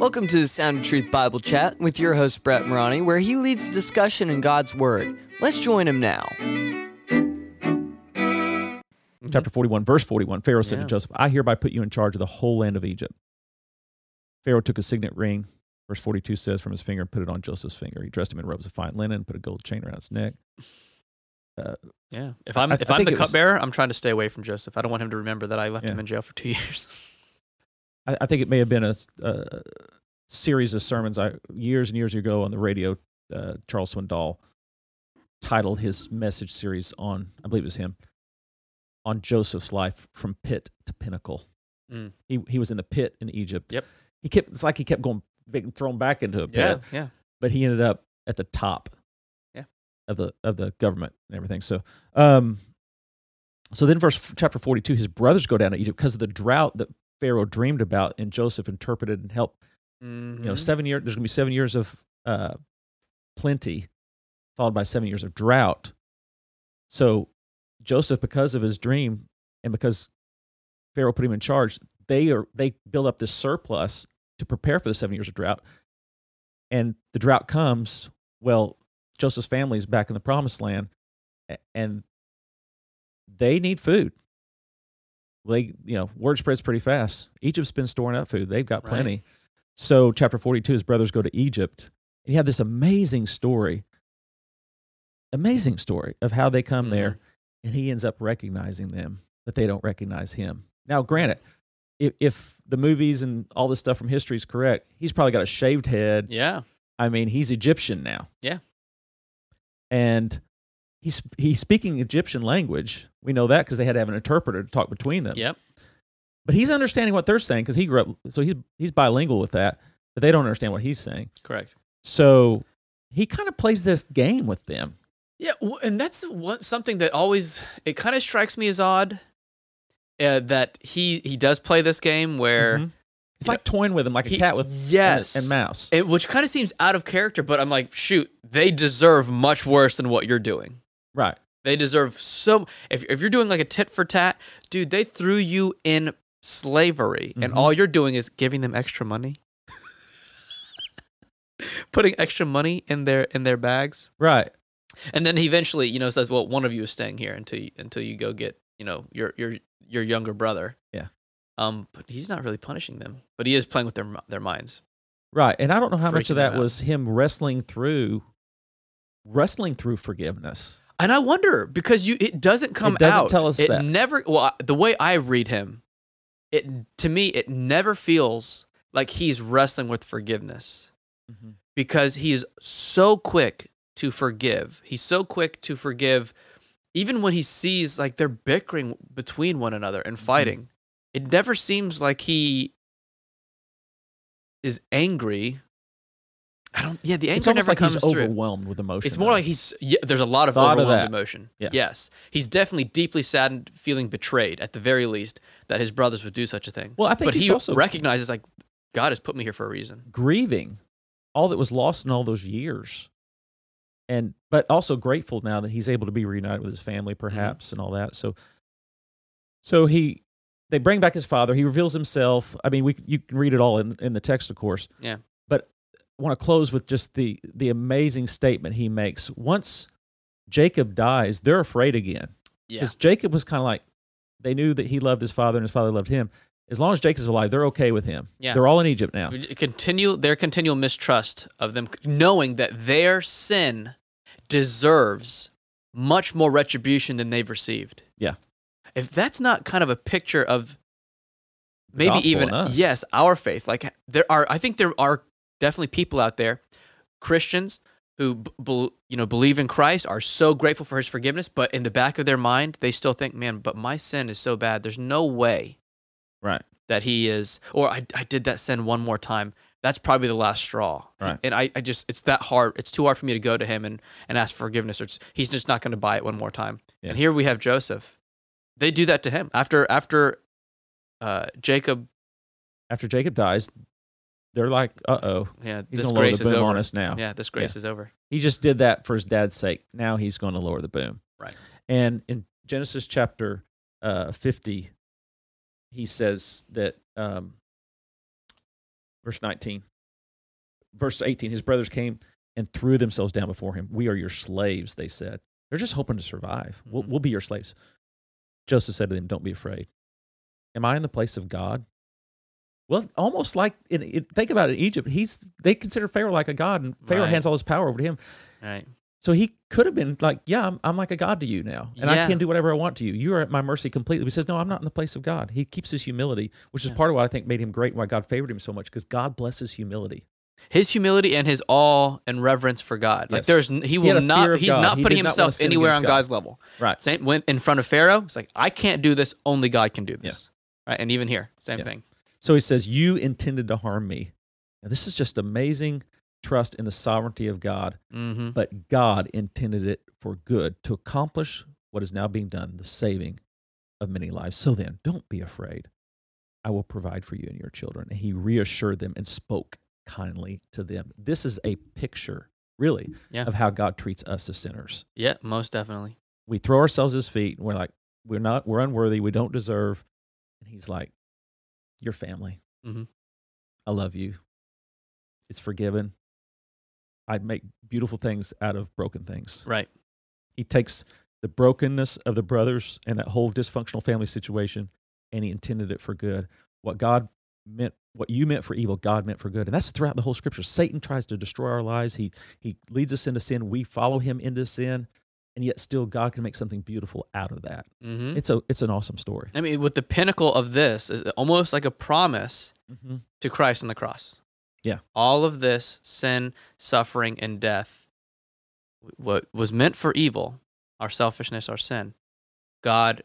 Welcome to the Sound of Truth Bible Chat with your host Brett Morani, where he leads discussion in God's Word. Let's join him now. Chapter 41, verse 41 Pharaoh said Yeah. to Joseph, I hereby put you in charge of the whole land of Egypt. Pharaoh took a signet ring, verse 42 says, from his finger and put it on Joseph's finger. He dressed him in robes of fine linen, and put a gold chain around his neck. Uh, Yeah. If I'm I- if I I'm the it was- cupbearer, I'm trying to stay away from Joseph. I don't want him to remember that I left Yeah. him in jail for two years. I, I think it may have been a, a series of sermons I, years and years ago on the radio. Uh, Charles Swindoll titled his message series on, I believe it was him, on Joseph's life from pit to pinnacle. Mm. He he was in the pit in Egypt. Yep. He kept it's like he kept going being thrown back into a pit, yeah, yeah. but he ended up at the top. Yeah. Of the of the government and everything. So um so then verse chapter 42 his brothers go down to Egypt because of the drought that Pharaoh dreamed about and Joseph interpreted and helped you know Mhm. seven years there's going to be 7 years of uh plenty followed by 7 years of drought. So Joseph because of his dream and because Pharaoh put him in charge, they are they build up this surplus to prepare for the 7 years of drought. And the drought comes, well, Joseph's family is back in the promised land and they need food. They, you know, word spreads pretty fast. Egypt's been storing up food. They've got Right. plenty. So, chapter 42, his brothers go to Egypt. And you have this amazing story, amazing story of how they come Mhm. there and he ends up recognizing them, but they don't recognize him. Now, granted, if, if the movies and all this stuff from history is correct, he's probably got a shaved head. Yeah. I mean, he's Egyptian now. Yeah. And he's he's speaking Egyptian language. We know that because they had to have an interpreter to talk between them. Yep. But he's understanding what they're saying because he grew up, so he's he's bilingual with that. But they don't understand what he's saying. Correct. So he kind of plays this game with them. Yeah, and that's what something that always it kind of strikes me as odd uh, that he he does play this game where Mhm. It's like toying with him, like a He- cat with and yes. and, mouse. it, which kind of seems out of character, but I'm like, shoot, they deserve much worse than what you're doing. Right. They deserve so. If if you're doing like a tit for tat, dude, they threw you in slavery, and Mhm. all you're doing is giving them extra money, putting extra money in their in their bags, Right. and then he eventually, you know, says, "Well, one of you is staying here until you, until you go get, you know, your your your younger brother." Yeah. Um, but he's not really punishing them, but he is playing with their their minds. Right. And I don't know how much of that was him wrestling through wrestling through forgiveness. And I wonder because you it doesn't come doesn't out. tell us it that. never. Well, the way I read him, it to me it never feels like he's wrestling with forgiveness mm-hmm. because he is so quick to forgive. He's so quick to forgive, even when he sees like they're bickering between one another and mm-hmm. fighting. It never seems like he is angry. I don't. Yeah, the anger It's almost never like comes he's through. overwhelmed with emotion. It's more though. like he's yeah, there's a lot of Thought overwhelmed that. emotion. Yeah. Yes, he's definitely deeply saddened, feeling betrayed at the very least that his brothers would do such a thing. Well, I think but he also- recognizes like God has put me here for a reason. grieving all that was lost in all those years and but also grateful now that he's able to be reunited with his family Mm-hmm. perhaps and all that so so he they bring back his father he reveals himself i mean we you can read it all in, in the text of course Yeah. Want to close with just the the amazing statement he makes once jacob dies they're afraid again Yeah, because jacob was kind of like they knew that he loved his father and his father loved him as long as jacob's alive they're okay with him Yeah. they're all in egypt now continue their continual mistrust of them, knowing that their sin deserves much more retribution than they've received. Yeah. If that's not kind of a picture of maybe even yes, our faith. Like there are, I think there are definitely people out there, Christians who b- you know believe in Christ, are so grateful for His forgiveness, but in the back of their mind, they still think, man, but my sin is so bad. There's no way right that he is, or I, I did that sin one more time. That's probably the last straw. Right. And I, I just, it's that hard. It's too hard for me to go to him and, and ask for forgiveness. Or he's just not going to buy it one more time. Yeah. And here we have Joseph. They do that to him after, after uh, Jacob. after Jacob dies, they're like, "Uh oh, Yeah, he's this gonna lower grace the is boom over. on us now." Yeah, this grace is over. He just did that for his dad's sake. Now he's going to lower the boom. Right. And in Genesis chapter uh, fifty, he says that um, Verse 19. Verse 18 His brothers came and threw themselves down before him. We are your slaves, they said. They're just hoping to survive. We'll, Mhm. we'll be your slaves. Joseph said to them, Don't be afraid. Am I in the place of God? Well, almost like in, it, think about it. Egypt, he's they consider Pharaoh like a god, and Pharaoh Right. hands all his power over to him. Right. So he could have been like, "Yeah, I'm, I'm like a god to you now, and I can do whatever I want to you. You are at my mercy completely." But he says, "No, I'm not in the place of God." He keeps his humility, which is Yeah. part of what I think made him great, and why God favored him so much, because God blesses humility. His humility and his awe and reverence for God. Like there's, he He will fear not. He's God. not putting did himself sin anywhere on God. God's level. Right. Same when in front of Pharaoh, it's like I can't do this. Only God can do this. Right. And even here, same Yeah. thing. So he says, "You intended to harm me." Now, this is just amazing trust in the sovereignty of God, Mm-hmm. but God intended it for good to accomplish what is now being done, the saving of many lives. So then, don't be afraid. I will provide for you and your children. And he reassured them and spoke kindly to them. This is a picture, really, Yeah. of how God treats us as sinners. Yeah. Most definitely. We throw ourselves at his feet and we're like, we're not, we're unworthy, we don't deserve. And he's like, Your family. Mhm. I love you. It's forgiven. I'd make beautiful things out of broken things. Right. He takes the brokenness of the brothers and that whole dysfunctional family situation and he intended it for good. What God meant, what you meant for evil, God meant for good. And that's throughout the whole scripture. Satan tries to destroy our lives. He, he leads us into sin. We follow him into sin. And yet still God can make something beautiful out of that. Mm-hmm. It's a it's an awesome story. I mean, with the pinnacle of this is almost like a promise Mm-hmm. to Christ on the cross. Yeah. All of this sin, suffering, and death, what was meant for evil, our selfishness, our sin, God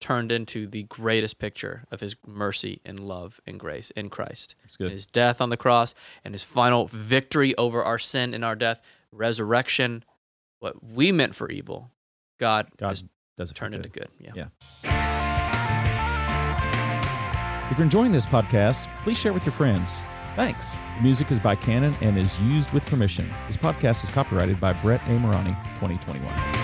turned into the greatest picture of his mercy and love and grace in Christ. His death on the cross and his final victory over our sin and our death, resurrection, what we meant for evil, God, God does it good. into good. Yeah. Yeah. If you're enjoying this podcast, please share with your friends. Thanks. The music is by Canon and is used with permission. This podcast is copyrighted by Brett A. Morani, 2021.